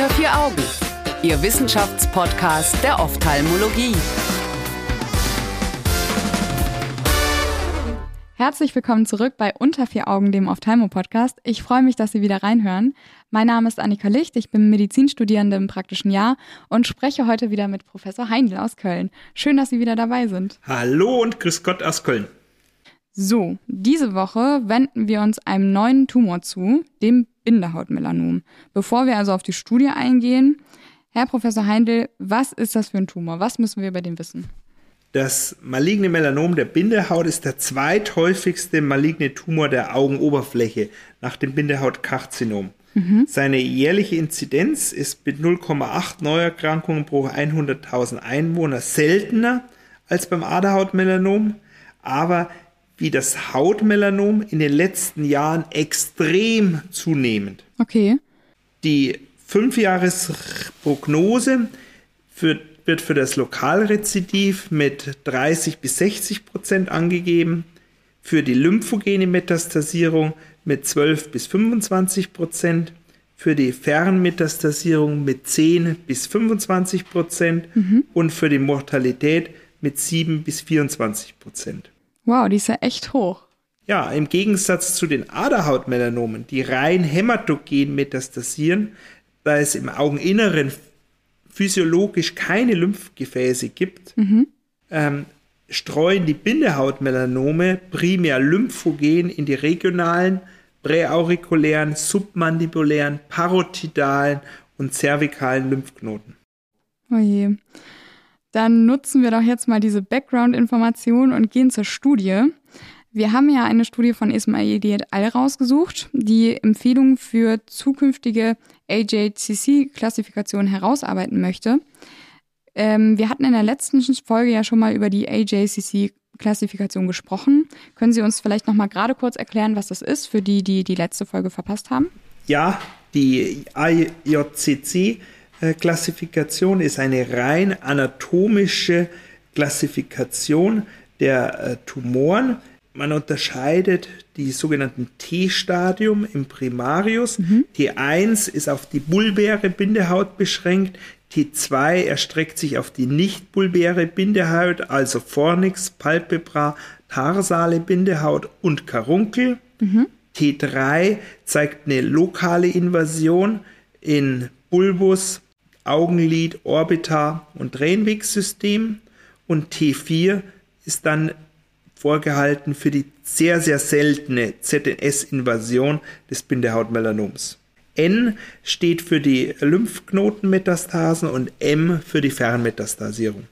Unter vier Augen, Ihr Wissenschaftspodcast der Ophthalmologie. Herzlich willkommen zurück bei Unter vier Augen, dem Ophthalmo-Podcast. Ich freue mich, dass Sie wieder reinhören. Mein Name ist Annika Licht, ich bin Medizinstudierende im praktischen Jahr und spreche heute wieder mit Professor Heindl aus Köln. Schön, dass Sie wieder dabei sind. Hallo und grüß Gott aus Köln. So, diese Woche wenden wir uns einem neuen Tumor zu, dem Bindehautmelanom. Bevor wir also auf die Studie eingehen, Herr Professor Heindl, was ist das für ein Tumor? Was müssen wir über den wissen? Das maligne Melanom der Bindehaut ist der zweithäufigste maligne Tumor der Augenoberfläche nach dem Bindehautkarzinom. Mhm. Seine jährliche Inzidenz ist mit 0,8 Neuerkrankungen pro 100.000 Einwohner seltener als beim Aderhautmelanom, aber wie das Hautmelanom in den letzten Jahren extrem zunehmend. Okay. Die Fünfjahresprognose für wird für das Lokalrezidiv mit 30 bis 60 Prozent angegeben, für die lymphogene Metastasierung mit 12 bis 25 Prozent, für die Fernmetastasierung mit 10 bis 25 Prozent mhm. und für die Mortalität mit 7 bis 24 Prozent. Wow, die ist ja echt hoch. Ja, im Gegensatz zu den Aderhautmelanomen, die rein hämatogen metastasieren, da es im Augeninneren physiologisch keine Lymphgefäße gibt, mhm. ähm, streuen die Bindehautmelanome primär lymphogen in die regionalen, präaurikulären, submandibulären, parotidalen und cervikalen Lymphknoten. Oh je. Dann nutzen wir doch jetzt mal diese Background-Information und gehen zur Studie. Wir haben ja eine Studie von Ismail et al. rausgesucht, die Empfehlungen für zukünftige AJCC-Klassifikation herausarbeiten möchte. Ähm, wir hatten in der letzten Folge ja schon mal über die AJCC-Klassifikation gesprochen. Können Sie uns vielleicht noch mal gerade kurz erklären, was das ist, für die, die die letzte Folge verpasst haben? Ja, die AJCC-Klassifikation ist eine rein anatomische Klassifikation der äh, Tumoren man unterscheidet die sogenannten T-Stadium im Primarius. Mhm. T1 ist auf die bulbäre Bindehaut beschränkt. T2 erstreckt sich auf die nicht bulbäre Bindehaut, also Fornix, Palpebra, tarsale Bindehaut und Karunkel. Mhm. T3 zeigt eine lokale Invasion in Bulbus, Augenlid, Orbita und Tränenwegssystem. Und T4 ist dann vorgehalten für die sehr, sehr seltene ZNS-Invasion des Bindehautmelanoms. N steht für die Lymphknotenmetastasen und M für die Fernmetastasierung.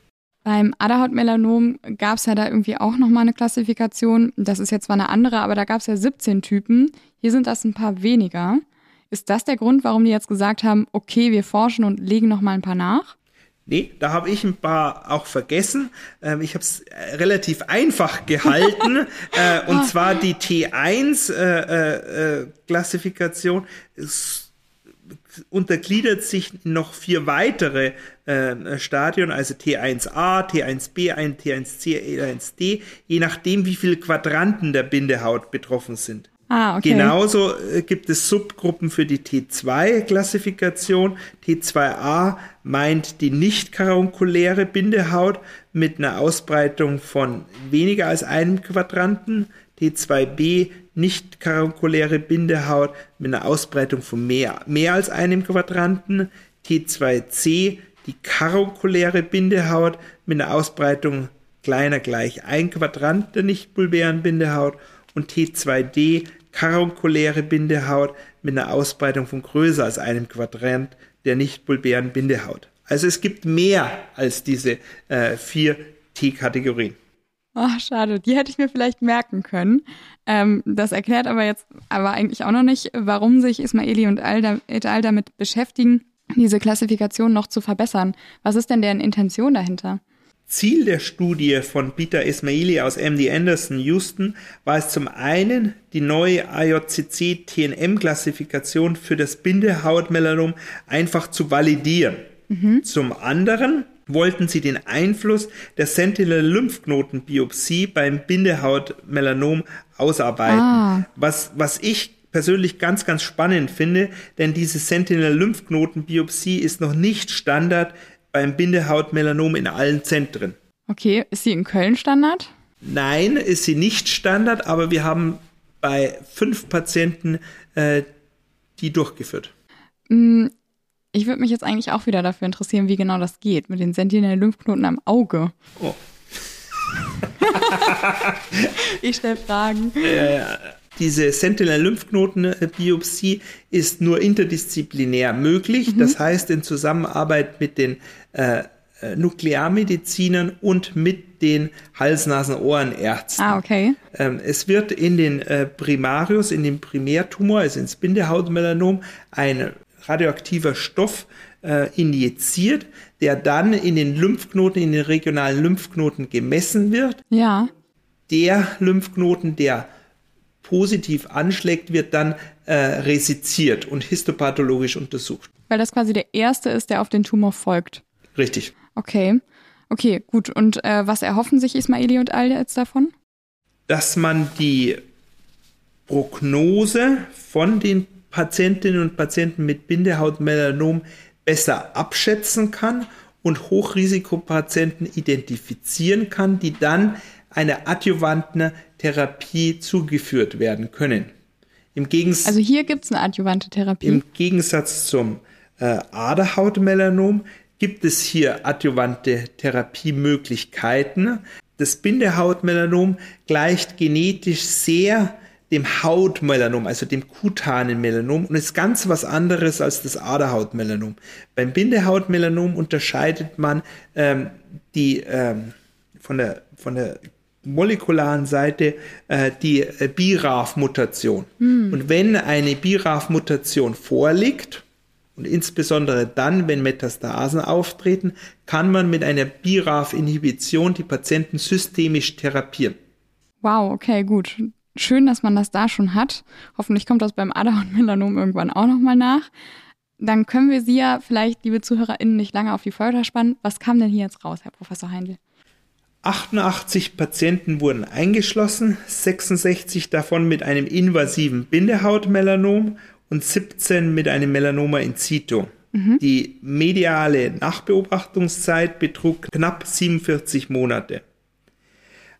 Beim Aderhautmelanom gab es ja da irgendwie auch nochmal eine Klassifikation. Das ist jetzt zwar eine andere, aber da gab es ja 17 Typen. Hier sind das ein paar weniger. Ist das der Grund, warum die jetzt gesagt haben, okay, wir forschen und legen nochmal ein paar nach? Nee, da habe ich ein paar auch vergessen. Ähm, ich habe es äh, relativ einfach gehalten. äh, und zwar die T1-Klassifikation äh, äh, äh untergliedert sich noch vier weitere äh, Stadien, also T1a, T1b, T1c, T1d, je nachdem, wie viele Quadranten der Bindehaut betroffen sind. Ah, okay. Genauso äh, gibt es Subgruppen für die T2-Klassifikation. T2a meint die nicht karonkuläre Bindehaut mit einer Ausbreitung von weniger als einem Quadranten. T2b nicht karonkuläre Bindehaut mit einer Ausbreitung von mehr, mehr als einem Quadranten. T2c die karonkuläre Bindehaut mit einer Ausbreitung kleiner gleich ein Quadrant der nicht bulbären Bindehaut und T2d karonkuläre Bindehaut mit einer Ausbreitung von größer als einem Quadrant der nicht bulbären Bindehaut. Also es gibt mehr als diese äh, vier T-Kategorien. Oh, schade. Die hätte ich mir vielleicht merken können. Ähm, das erklärt aber jetzt aber eigentlich auch noch nicht, warum sich Ismaili und et al. damit beschäftigen, diese Klassifikation noch zu verbessern. Was ist denn deren Intention dahinter? Ziel der Studie von Peter Ismaili aus MD Anderson Houston war es zum einen, die neue AJCC-TNM-Klassifikation für das Bindehautmelanom einfach zu validieren. Mhm. Zum anderen wollten sie den Einfluss der Sentinel-Lymphknotenbiopsie beim Bindehautmelanom ausarbeiten. Ah. Was, was ich persönlich ganz, ganz spannend finde, denn diese Sentinel-Lymphknotenbiopsie ist noch nicht Standard beim Bindehautmelanom in allen Zentren. Okay, ist sie in Köln Standard? Nein, ist sie nicht Standard, aber wir haben bei fünf Patienten äh, die durchgeführt. Mm, ich würde mich jetzt eigentlich auch wieder dafür interessieren, wie genau das geht mit den Sentinel-Lymphknoten am Auge. Oh. ich stelle Fragen. Äh, diese Sentinel-Lymphknoten-Biopsie ist nur interdisziplinär möglich. Mhm. Das heißt, in Zusammenarbeit mit den äh, äh, Nuklearmedizinern und mit den Hals-Nasen-Ohrenärzten. Ah, okay. Ähm, es wird in den äh, Primarius, in den Primärtumor, also ins Bindehautmelanom, ein radioaktiver Stoff äh, injiziert, der dann in den Lymphknoten, in den regionalen Lymphknoten gemessen wird. Ja. Der Lymphknoten, der positiv anschlägt, wird dann äh, resiziert und histopathologisch untersucht. Weil das quasi der erste ist, der auf den Tumor folgt. Richtig. Okay. Okay, gut. Und äh, was erhoffen sich Ismaili und Al jetzt davon? Dass man die Prognose von den Patientinnen und Patienten mit Bindehautmelanom besser abschätzen kann und Hochrisikopatienten identifizieren kann, die dann einer adjuvanten Therapie zugeführt werden können. Im Gegensatz, also hier gibt es eine adjuvante Therapie. Im Gegensatz zum äh, Aderhautmelanom gibt es hier adjuvante Therapiemöglichkeiten. Das Bindehautmelanom gleicht genetisch sehr dem Hautmelanom, also dem kutanen Melanom und ist ganz was anderes als das Aderhautmelanom. Beim Bindehautmelanom unterscheidet man ähm, die ähm, von der von der molekularen Seite äh, die äh, BRAF-Mutation. Hm. Und wenn eine BRAF-Mutation vorliegt, und insbesondere dann, wenn Metastasen auftreten, kann man mit einer BRAF-Inhibition die Patienten systemisch therapieren. Wow, okay, gut. Schön, dass man das da schon hat. Hoffentlich kommt das beim Aderhaut-Melanom irgendwann auch nochmal nach. Dann können wir Sie ja vielleicht, liebe ZuhörerInnen, nicht lange auf die Folter spannen. Was kam denn hier jetzt raus, Herr Professor Heindl? 88 Patienten wurden eingeschlossen, 66 davon mit einem invasiven Bindehautmelanom und 17 mit einem Melanoma in situ. Mhm. Die mediale Nachbeobachtungszeit betrug knapp 47 Monate.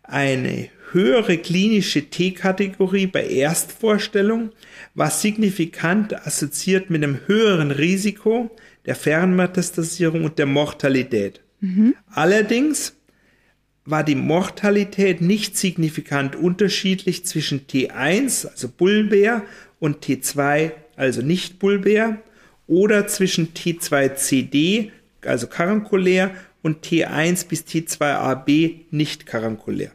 Eine höhere klinische T-Kategorie bei Erstvorstellung war signifikant assoziiert mit einem höheren Risiko der Fernmetastasierung und der Mortalität. Mhm. Allerdings war die Mortalität nicht signifikant unterschiedlich zwischen T1, also bulbär, und T2, also nicht bulbär, oder zwischen T2CD, also karankulär, und T1 bis T2AB nicht karankulär.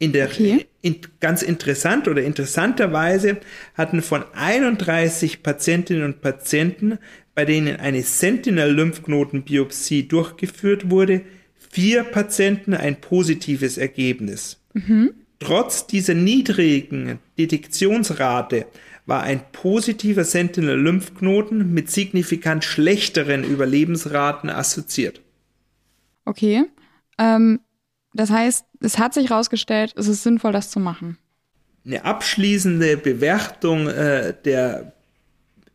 In der, okay. in, ganz interessant oder interessanterweise hatten von 31 Patientinnen und Patienten, bei denen eine Sentinel-Lymphknotenbiopsie durchgeführt wurde, vier Patienten ein positives Ergebnis. Mhm. Trotz dieser niedrigen Detektionsrate war ein positiver Sentinel-Lymphknoten mit signifikant schlechteren Überlebensraten assoziiert. Okay. Ähm, das heißt, es hat sich herausgestellt, es ist sinnvoll, das zu machen. Eine abschließende Bewertung äh, der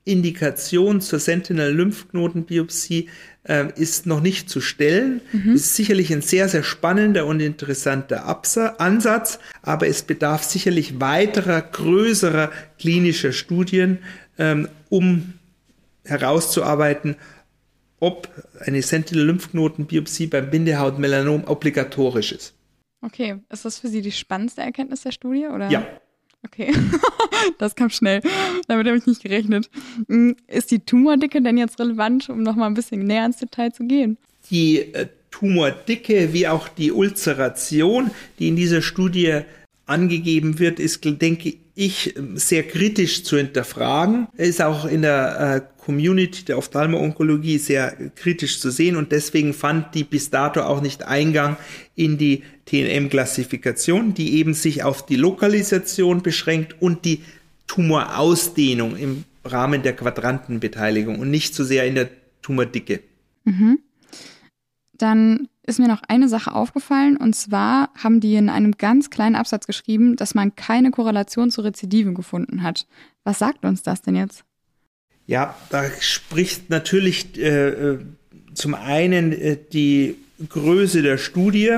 Indikation zur Sentinel-Lymphknotenbiopsie äh, ist noch nicht zu stellen. Mhm. Ist sicherlich ein sehr, sehr spannender und interessanter Absa Ansatz, aber es bedarf sicherlich weiterer, größerer klinischer Studien, ähm, um herauszuarbeiten, ob eine Sentinel-Lymphknotenbiopsie beim Bindehautmelanom obligatorisch ist. Okay, ist das für Sie die spannendste Erkenntnis der Studie? Oder? Ja, Okay, das kam schnell. Damit habe ich nicht gerechnet. Hm, ist die Tumordicke denn jetzt relevant, um nochmal ein bisschen näher ins Detail zu gehen? Die äh, Tumordicke wie auch die Ulzeration, die in dieser Studie angegeben wird, ist, denke ich, sehr kritisch zu hinterfragen. Ist auch in der äh, Community der Ophthalmo-Onkologie sehr kritisch zu sehen und deswegen fand die bis dato auch nicht Eingang in die TNM-Klassifikation, die eben sich auf die Lokalisation beschränkt und die Tumorausdehnung im Rahmen der Quadrantenbeteiligung und nicht so sehr in der Tumordicke. Mhm. Dann ist mir noch eine Sache aufgefallen und zwar haben die in einem ganz kleinen Absatz geschrieben, dass man keine Korrelation zu Rezidiven gefunden hat. Was sagt uns das denn jetzt? Ja, da spricht natürlich äh, äh zum einen äh, die Größe der Studie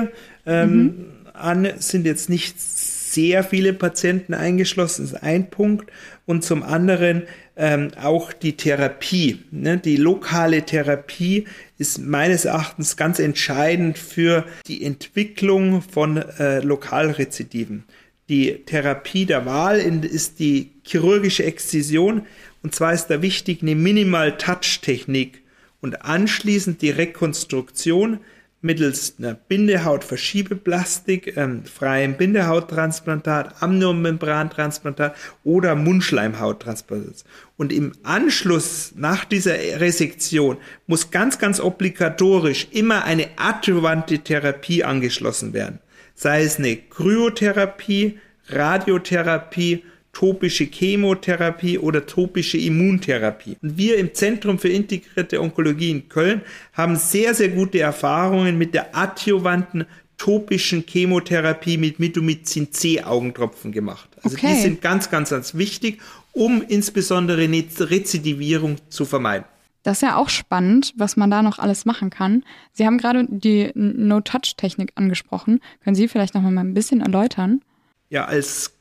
ähm, mhm. an, sind jetzt nicht sehr viele Patienten eingeschlossen, ist ein Punkt. Und zum anderen ähm, auch die Therapie. Ne? Die lokale Therapie ist meines Erachtens ganz entscheidend für die Entwicklung von äh, Lokalrezidiven. Die Therapie der Wahl ist die chirurgische Exzision und zwar ist da wichtig eine Minimal-Touch-Technik und anschließend die Rekonstruktion mittels einer Bindehautverschiebeplastik, ähm, freiem Bindehauttransplantat, Amniomembrantransplantat oder Mundschleimhauttransplantat. Und im Anschluss nach dieser Resektion muss ganz, ganz obligatorisch immer eine adjuvante Therapie angeschlossen werden. Sei es eine Kryotherapie, Radiotherapie topische Chemotherapie oder topische Immuntherapie. Und wir im Zentrum für integrierte Onkologie in Köln haben sehr, sehr gute Erfahrungen mit der adjuvanten topischen Chemotherapie mit Mitomycin C Augentropfen gemacht. Also okay. die sind ganz, ganz, ganz wichtig, um insbesondere eine Rezidivierung zu vermeiden. Das ist ja auch spannend, was man da noch alles machen kann. Sie haben gerade die No-Touch-Technik angesprochen. Können Sie vielleicht noch mal ein bisschen erläutern? Ja, als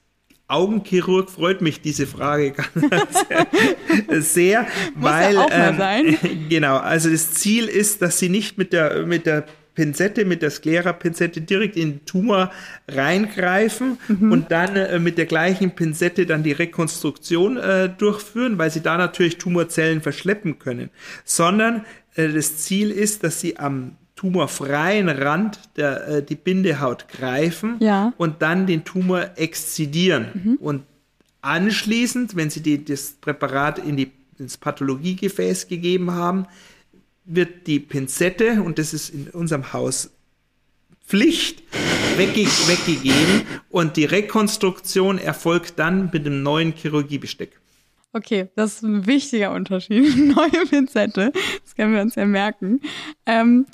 Augenchirurg freut mich diese Frage ganz sehr, weil ähm, genau, also das Ziel ist, dass sie nicht mit der mit der Pinzette, mit der Sklera-Pinzette direkt in den Tumor reingreifen mhm. und dann äh, mit der gleichen Pinzette dann die Rekonstruktion äh, durchführen, weil sie da natürlich Tumorzellen verschleppen können, sondern äh, das Ziel ist, dass sie am tumorfreien Rand der, äh, die Bindehaut greifen ja. und dann den Tumor exzidieren. Mhm. Und anschließend, wenn sie die, das Präparat in die, ins Pathologiegefäß gegeben haben, wird die Pinzette, und das ist in unserem Haus Pflicht, wegge weggegeben und die Rekonstruktion erfolgt dann mit dem neuen Chirurgiebesteck. Okay, das ist ein wichtiger Unterschied. Neue Pinzette, das können wir uns ja merken. Ähm,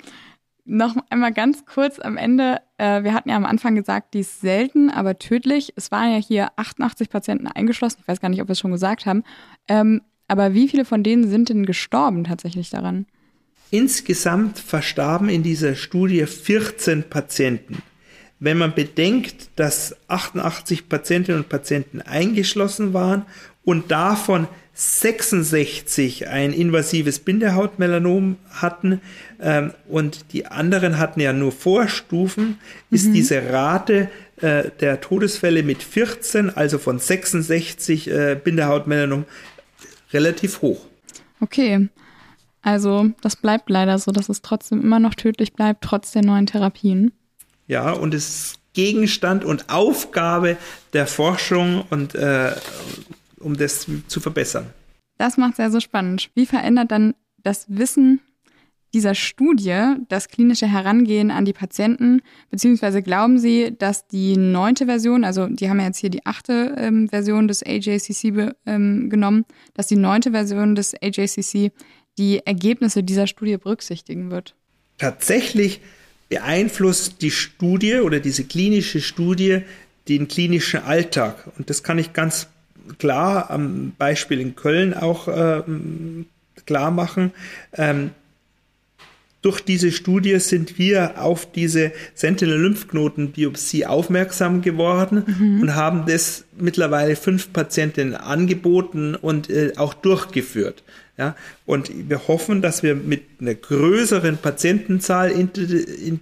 noch einmal ganz kurz am Ende. Äh, wir hatten ja am Anfang gesagt, die ist selten, aber tödlich. Es waren ja hier 88 Patienten eingeschlossen. Ich weiß gar nicht, ob wir es schon gesagt haben. Ähm, aber wie viele von denen sind denn gestorben tatsächlich daran? Insgesamt verstarben in dieser Studie 14 Patienten. Wenn man bedenkt, dass 88 Patientinnen und Patienten eingeschlossen waren und davon 66 ein invasives Bindehautmelanom hatten ähm, und die anderen hatten ja nur Vorstufen, ist mhm. diese Rate äh, der Todesfälle mit 14, also von 66 äh, Bindehautmelanom, relativ hoch. Okay, also das bleibt leider so, dass es trotzdem immer noch tödlich bleibt, trotz der neuen Therapien. Ja, und es ist Gegenstand und Aufgabe der Forschung und äh, um das zu verbessern. Das macht es ja so spannend. Wie verändert dann das Wissen dieser Studie das klinische Herangehen an die Patienten? Beziehungsweise glauben Sie, dass die neunte Version, also die haben ja jetzt hier die achte ähm, Version des AJCC ähm, genommen, dass die neunte Version des AJCC die Ergebnisse dieser Studie berücksichtigen wird? Tatsächlich beeinflusst die Studie oder diese klinische Studie den klinischen Alltag. Und das kann ich ganz klar am Beispiel in Köln auch äh, klar machen. Ähm, durch diese Studie sind wir auf diese Sentinel-Lymphknoten-Biopsie aufmerksam geworden mhm. und haben das mittlerweile fünf Patientinnen angeboten und äh, auch durchgeführt. Ja, und wir hoffen, dass wir mit einer größeren Patientenzahl in, in,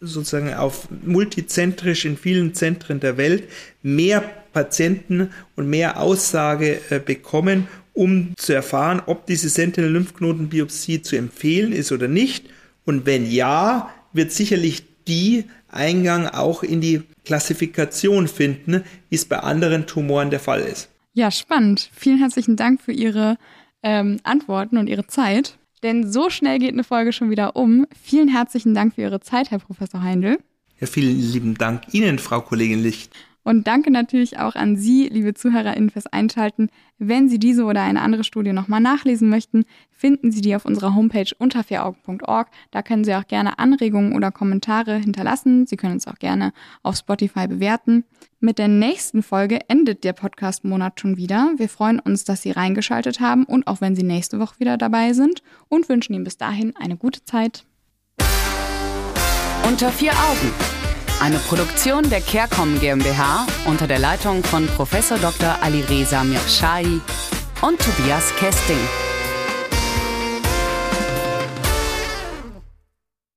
sozusagen auf multizentrisch in vielen Zentren der Welt mehr Patienten und mehr Aussage äh, bekommen, um zu erfahren, ob diese Sentinel-Lymphknotenbiopsie zu empfehlen ist oder nicht. Und wenn ja, wird sicherlich die Eingang auch in die Klassifikation finden, wie es bei anderen Tumoren der Fall ist. Ja, spannend. Vielen herzlichen Dank für Ihre ähm, Antworten und Ihre Zeit. Denn so schnell geht eine Folge schon wieder um. Vielen herzlichen Dank für Ihre Zeit, Herr Professor Heindl. Ja, vielen lieben Dank Ihnen, Frau Kollegin Licht. Und danke natürlich auch an Sie, liebe ZuhörerInnen, fürs Einschalten. Wenn Sie diese oder eine andere Studie nochmal nachlesen möchten, finden Sie die auf unserer Homepage unter vieraugen.org. Da können Sie auch gerne Anregungen oder Kommentare hinterlassen. Sie können uns auch gerne auf Spotify bewerten. Mit der nächsten Folge endet der Podcast-Monat schon wieder. Wir freuen uns, dass Sie reingeschaltet haben und auch wenn Sie nächste Woche wieder dabei sind und wünschen Ihnen bis dahin eine gute Zeit. Unter vier Augen eine Produktion der CareCom GmbH unter der Leitung von Prof. Dr. Alireza Mirshahi und Tobias Kesting.